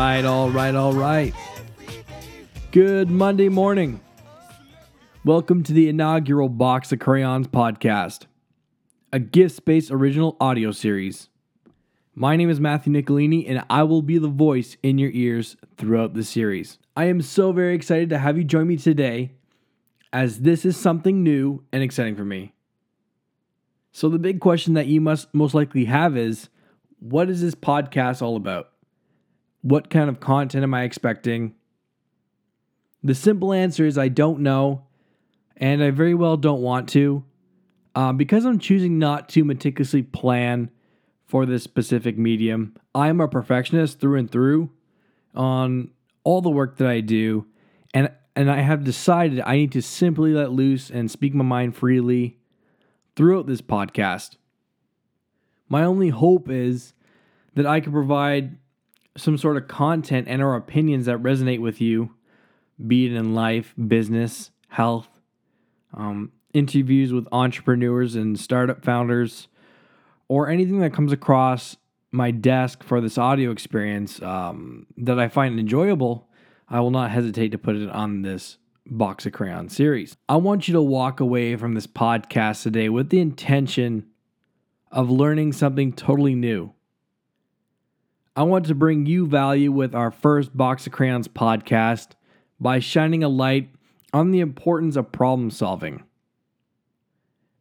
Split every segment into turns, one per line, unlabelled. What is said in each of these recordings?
right,
all right, all right. Good Monday morning. Welcome to the inaugural Box of Crayons podcast, a gift space original audio series. My name is Matthew Nicolini, and I will be the voice in your ears throughout the series. I am so very excited to have you join me today, as this is something new and exciting for me. So, the big question that you must most likely have is what is this podcast all about? What kind of content am I expecting? The simple answer is I don't know, and I very well don't want to. Um, because I'm choosing not to meticulously plan for this specific medium, I'm a perfectionist through and through on all the work that I do, and and I have decided I need to simply let loose and speak my mind freely throughout this podcast. My only hope is that I can provide some sort of content and or opinions that resonate with you, be it in life, business, health, um, interviews with entrepreneurs and startup founders, or anything that comes across my desk for this audio experience um, that I find enjoyable, I will not hesitate to put it on this Box of Crayon series. I want you to walk away from this podcast today with the intention of learning something totally new. I want to bring you value with our first Box of Crayons podcast by shining a light on the importance of problem solving.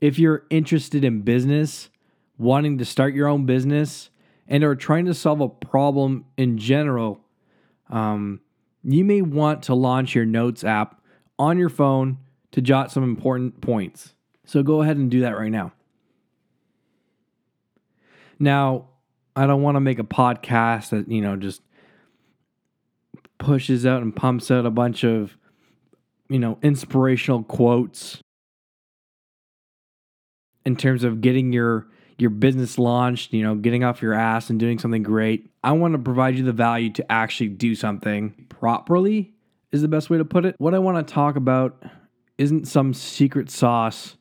If you're interested in business, wanting to start your own business, and are trying to solve a problem in general, um, you may want to launch your notes app on your phone to jot some important points. So go ahead and do that right now. Now, I don't want to make a podcast that, you know, just pushes out and pumps out a bunch of, you know, inspirational quotes in terms of getting your your business launched, you know, getting off your ass and doing something great. I want to provide you the value to actually do something properly is the best way to put it. What I want to talk about isn't some secret sauce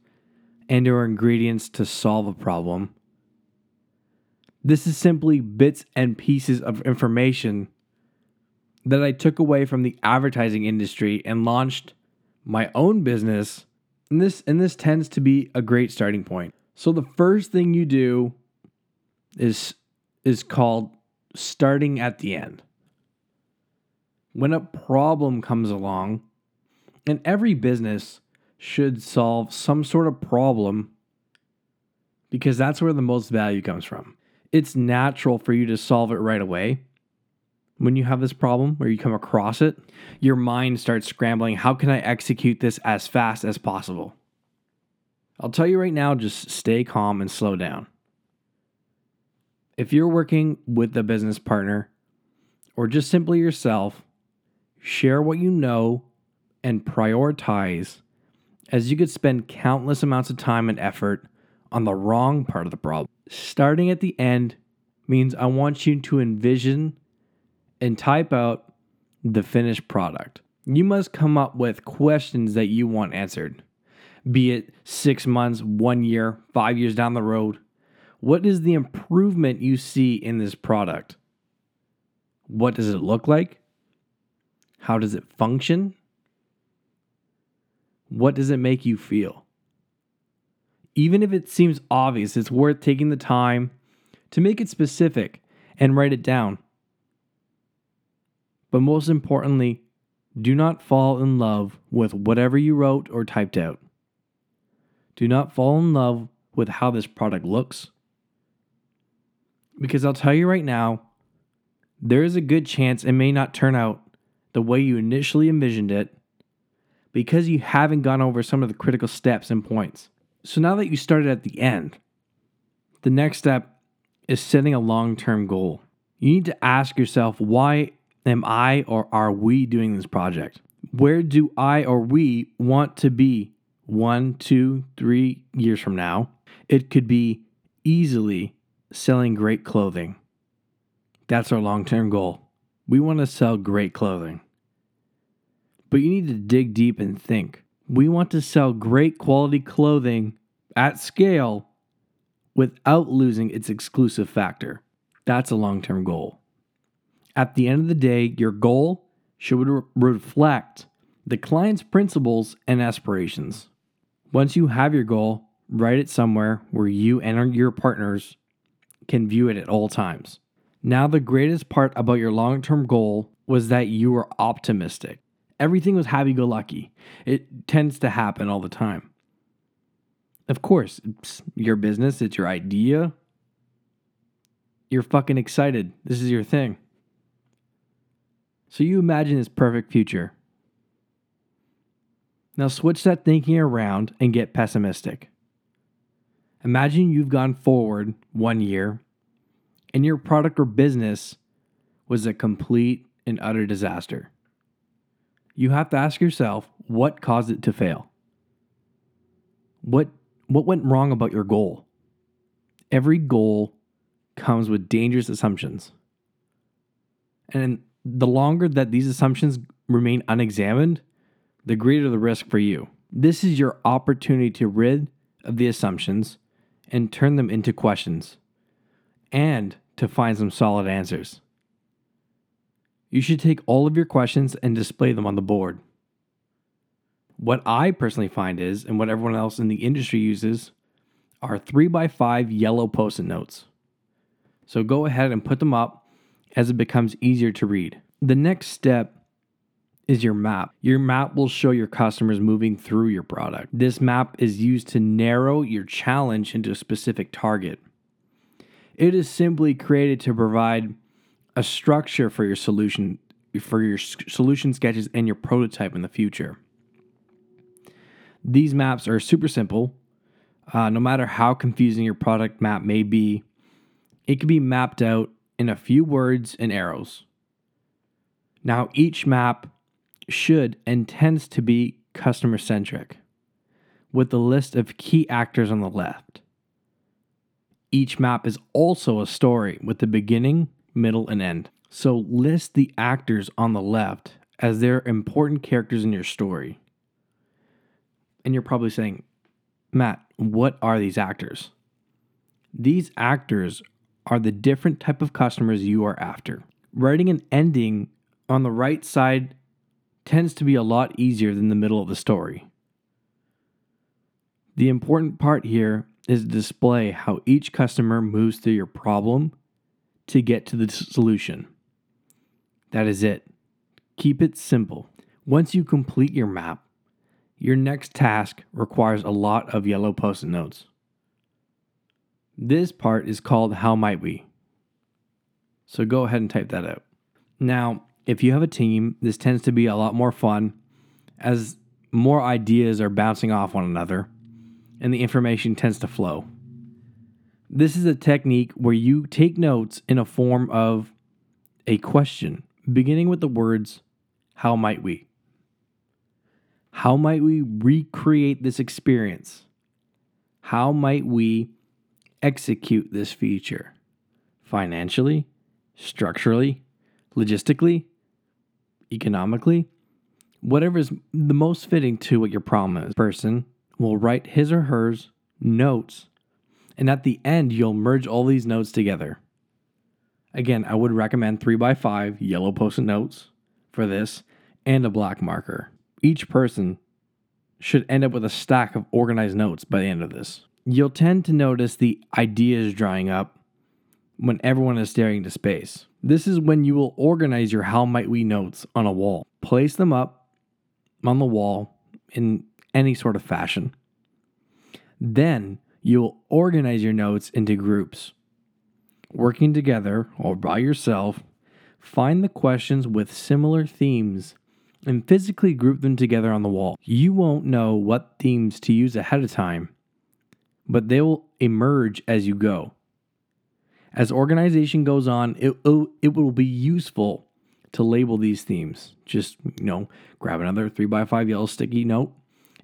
and or ingredients to solve a problem. This is simply bits and pieces of information that I took away from the advertising industry and launched my own business. And this and this tends to be a great starting point. So the first thing you do is is called starting at the end. When a problem comes along, and every business should solve some sort of problem because that's where the most value comes from. It's natural for you to solve it right away. When you have this problem or you come across it, your mind starts scrambling. How can I execute this as fast as possible? I'll tell you right now, just stay calm and slow down. If you're working with a business partner or just simply yourself, share what you know and prioritize as you could spend countless amounts of time and effort on the wrong part of the problem. Starting at the end means I want you to envision and type out the finished product. You must come up with questions that you want answered be it six months, one year, five years down the road. What is the improvement you see in this product? What does it look like? How does it function? What does it make you feel? Even if it seems obvious, it's worth taking the time to make it specific and write it down. But most importantly, do not fall in love with whatever you wrote or typed out. Do not fall in love with how this product looks. Because I'll tell you right now, there is a good chance it may not turn out the way you initially envisioned it because you haven't gone over some of the critical steps and points. So now that you started at the end, the next step is setting a long term goal. You need to ask yourself, why am I or are we doing this project? Where do I or we want to be one, two, three years from now? It could be easily selling great clothing. That's our long term goal. We want to sell great clothing. But you need to dig deep and think. We want to sell great quality clothing at scale without losing its exclusive factor. That's a long term goal. At the end of the day, your goal should re- reflect the client's principles and aspirations. Once you have your goal, write it somewhere where you and your partners can view it at all times. Now, the greatest part about your long term goal was that you were optimistic. Everything was happy go lucky. It tends to happen all the time. Of course, it's your business, it's your idea. You're fucking excited. This is your thing. So you imagine this perfect future. Now switch that thinking around and get pessimistic. Imagine you've gone forward one year and your product or business was a complete and utter disaster. You have to ask yourself what caused it to fail? What what went wrong about your goal? Every goal comes with dangerous assumptions. And the longer that these assumptions remain unexamined, the greater the risk for you. This is your opportunity to rid of the assumptions and turn them into questions and to find some solid answers. You should take all of your questions and display them on the board. What I personally find is, and what everyone else in the industry uses, are three by five yellow post it notes. So go ahead and put them up as it becomes easier to read. The next step is your map. Your map will show your customers moving through your product. This map is used to narrow your challenge into a specific target. It is simply created to provide a structure for your solution for your solution sketches and your prototype in the future. These maps are super simple. Uh, no matter how confusing your product map may be, it can be mapped out in a few words and arrows. Now, each map should and tends to be customer centric, with the list of key actors on the left. Each map is also a story with the beginning, middle, and end. So list the actors on the left as they're important characters in your story. And you're probably saying, Matt, what are these actors? These actors are the different type of customers you are after. Writing an ending on the right side tends to be a lot easier than the middle of the story. The important part here is to display how each customer moves through your problem to get to the solution. That is it. Keep it simple. Once you complete your map, your next task requires a lot of yellow post it notes. This part is called How Might We? So go ahead and type that out. Now, if you have a team, this tends to be a lot more fun as more ideas are bouncing off one another and the information tends to flow. This is a technique where you take notes in a form of a question, beginning with the words, How might we? How might we recreate this experience? How might we execute this feature? Financially, structurally, logistically, economically, whatever is the most fitting to what your problem is. Person will write his or hers notes, and at the end, you'll merge all these notes together. Again, I would recommend 3x5 yellow post it notes for this and a black marker. Each person should end up with a stack of organized notes by the end of this. You'll tend to notice the ideas drying up when everyone is staring into space. This is when you will organize your how might we notes on a wall. Place them up on the wall in any sort of fashion. Then you'll organize your notes into groups. Working together or by yourself, Find the questions with similar themes and physically group them together on the wall. You won't know what themes to use ahead of time, but they will emerge as you go. As organization goes on, it, it will be useful to label these themes. Just, you know, grab another 3x5 yellow sticky note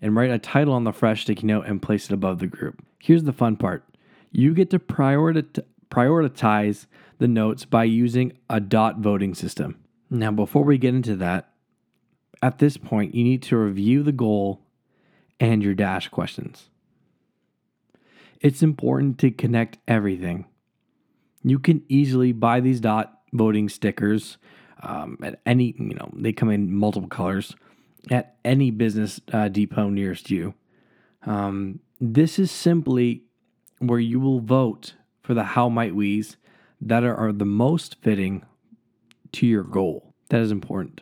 and write a title on the fresh sticky note and place it above the group. Here's the fun part you get to prioritize the notes by using a dot voting system. Now, before we get into that, at this point, you need to review the goal and your dash questions. It's important to connect everything. You can easily buy these dot voting stickers um, at any, you know, they come in multiple colors at any business uh, depot nearest you. Um, this is simply where you will vote for the how might we's that are, are the most fitting to your goal. That is important.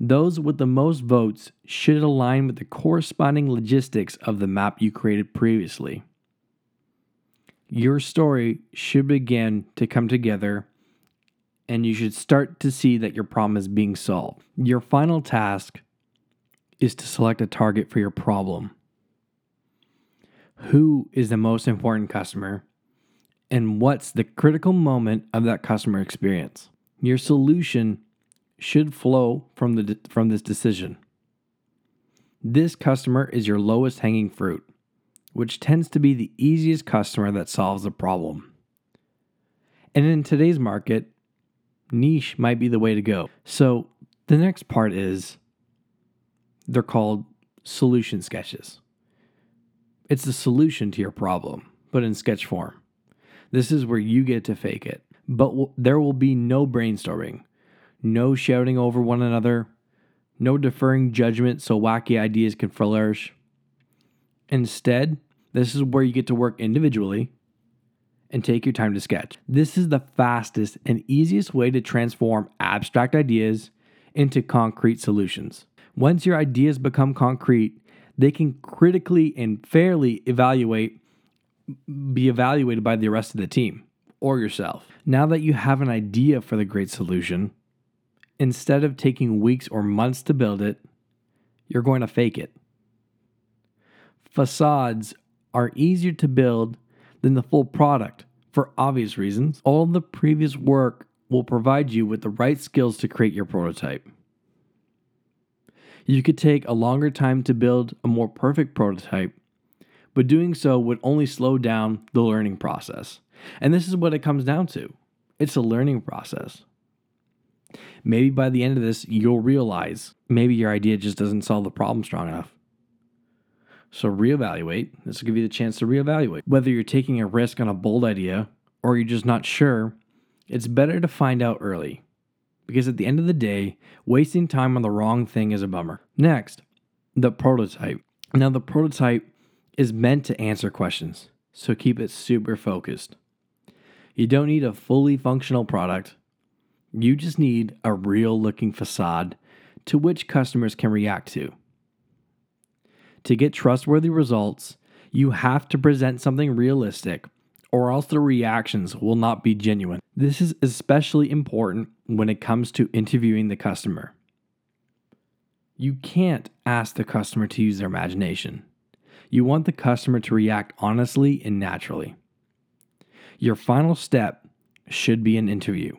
Those with the most votes should align with the corresponding logistics of the map you created previously. Your story should begin to come together and you should start to see that your problem is being solved. Your final task is to select a target for your problem who is the most important customer and what's the critical moment of that customer experience. Your solution should flow from the from this decision. This customer is your lowest hanging fruit, which tends to be the easiest customer that solves the problem. And in today's market, niche might be the way to go. So, the next part is they're called solution sketches. It's the solution to your problem, but in sketch form. This is where you get to fake it. But w- there will be no brainstorming, no shouting over one another, no deferring judgment so wacky ideas can flourish. Instead, this is where you get to work individually and take your time to sketch. This is the fastest and easiest way to transform abstract ideas into concrete solutions. Once your ideas become concrete, they can critically and fairly evaluate be evaluated by the rest of the team or yourself. Now that you have an idea for the great solution, instead of taking weeks or months to build it, you're going to fake it. Facades are easier to build than the full product for obvious reasons. All the previous work will provide you with the right skills to create your prototype. You could take a longer time to build a more perfect prototype, but doing so would only slow down the learning process. And this is what it comes down to it's a learning process. Maybe by the end of this, you'll realize maybe your idea just doesn't solve the problem strong enough. So reevaluate. This will give you the chance to reevaluate. Whether you're taking a risk on a bold idea or you're just not sure, it's better to find out early because at the end of the day, wasting time on the wrong thing is a bummer. Next, the prototype. Now, the prototype is meant to answer questions, so keep it super focused. You don't need a fully functional product, you just need a real looking facade to which customers can react to. To get trustworthy results, you have to present something realistic or else the reactions will not be genuine. This is especially important when it comes to interviewing the customer. You can't ask the customer to use their imagination. You want the customer to react honestly and naturally. Your final step should be an interview.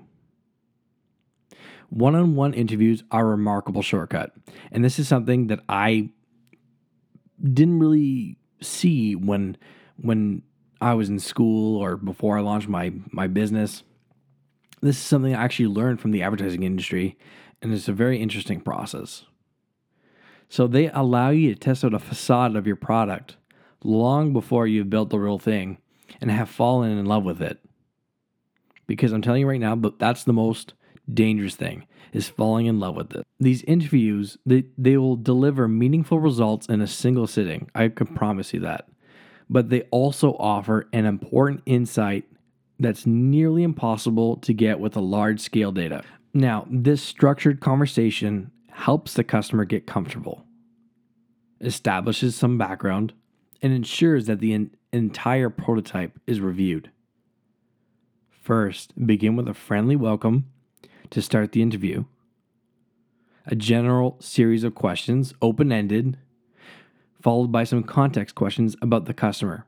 One on one interviews are a remarkable shortcut, and this is something that I didn't really see when when I was in school or before I launched my my business. This is something I actually learned from the advertising industry, and it's a very interesting process. So they allow you to test out a facade of your product long before you've built the real thing and have fallen in love with it. Because I'm telling you right now, but that's the most dangerous thing is falling in love with it. These interviews, they, they will deliver meaningful results in a single sitting. I can promise you that but they also offer an important insight that's nearly impossible to get with a large scale data. Now, this structured conversation helps the customer get comfortable, establishes some background, and ensures that the entire prototype is reviewed. First, begin with a friendly welcome to start the interview. A general series of questions, open ended, followed by some context questions about the customer.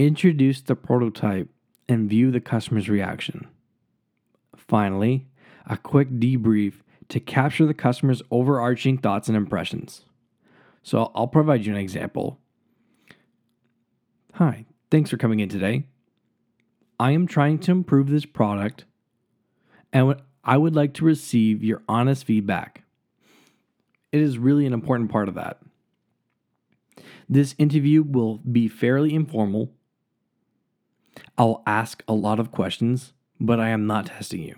Introduce the prototype and view the customer's reaction. Finally, a quick debrief to capture the customer's overarching thoughts and impressions. So I'll provide you an example. Hi, thanks for coming in today. I am trying to improve this product and I would like to receive your honest feedback. It is really an important part of that. This interview will be fairly informal. I'll ask a lot of questions, but I am not testing you.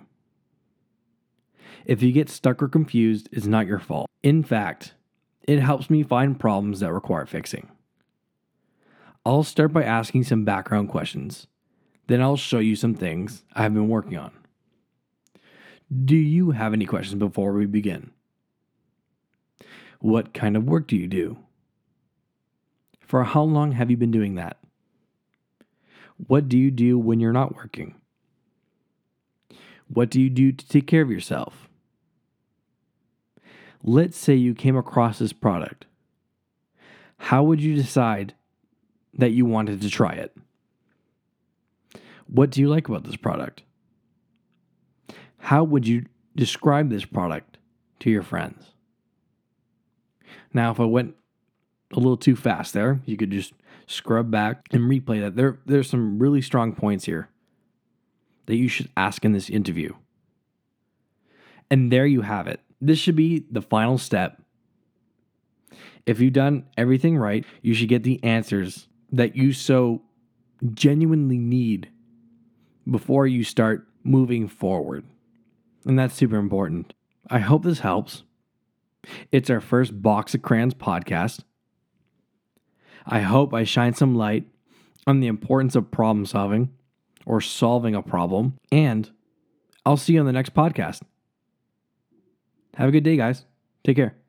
If you get stuck or confused, it's not your fault. In fact, it helps me find problems that require fixing. I'll start by asking some background questions. Then I'll show you some things I have been working on. Do you have any questions before we begin? What kind of work do you do? For how long have you been doing that? What do you do when you're not working? What do you do to take care of yourself? Let's say you came across this product. How would you decide that you wanted to try it? What do you like about this product? How would you describe this product to your friends? Now, if I went a little too fast there, you could just scrub back and replay that. There, there's some really strong points here that you should ask in this interview. And there you have it. This should be the final step. If you've done everything right, you should get the answers that you so genuinely need before you start moving forward. And that's super important. I hope this helps. It's our first Box of Crayons podcast. I hope I shine some light on the importance of problem solving or solving a problem. And I'll see you on the next podcast. Have a good day, guys. Take care.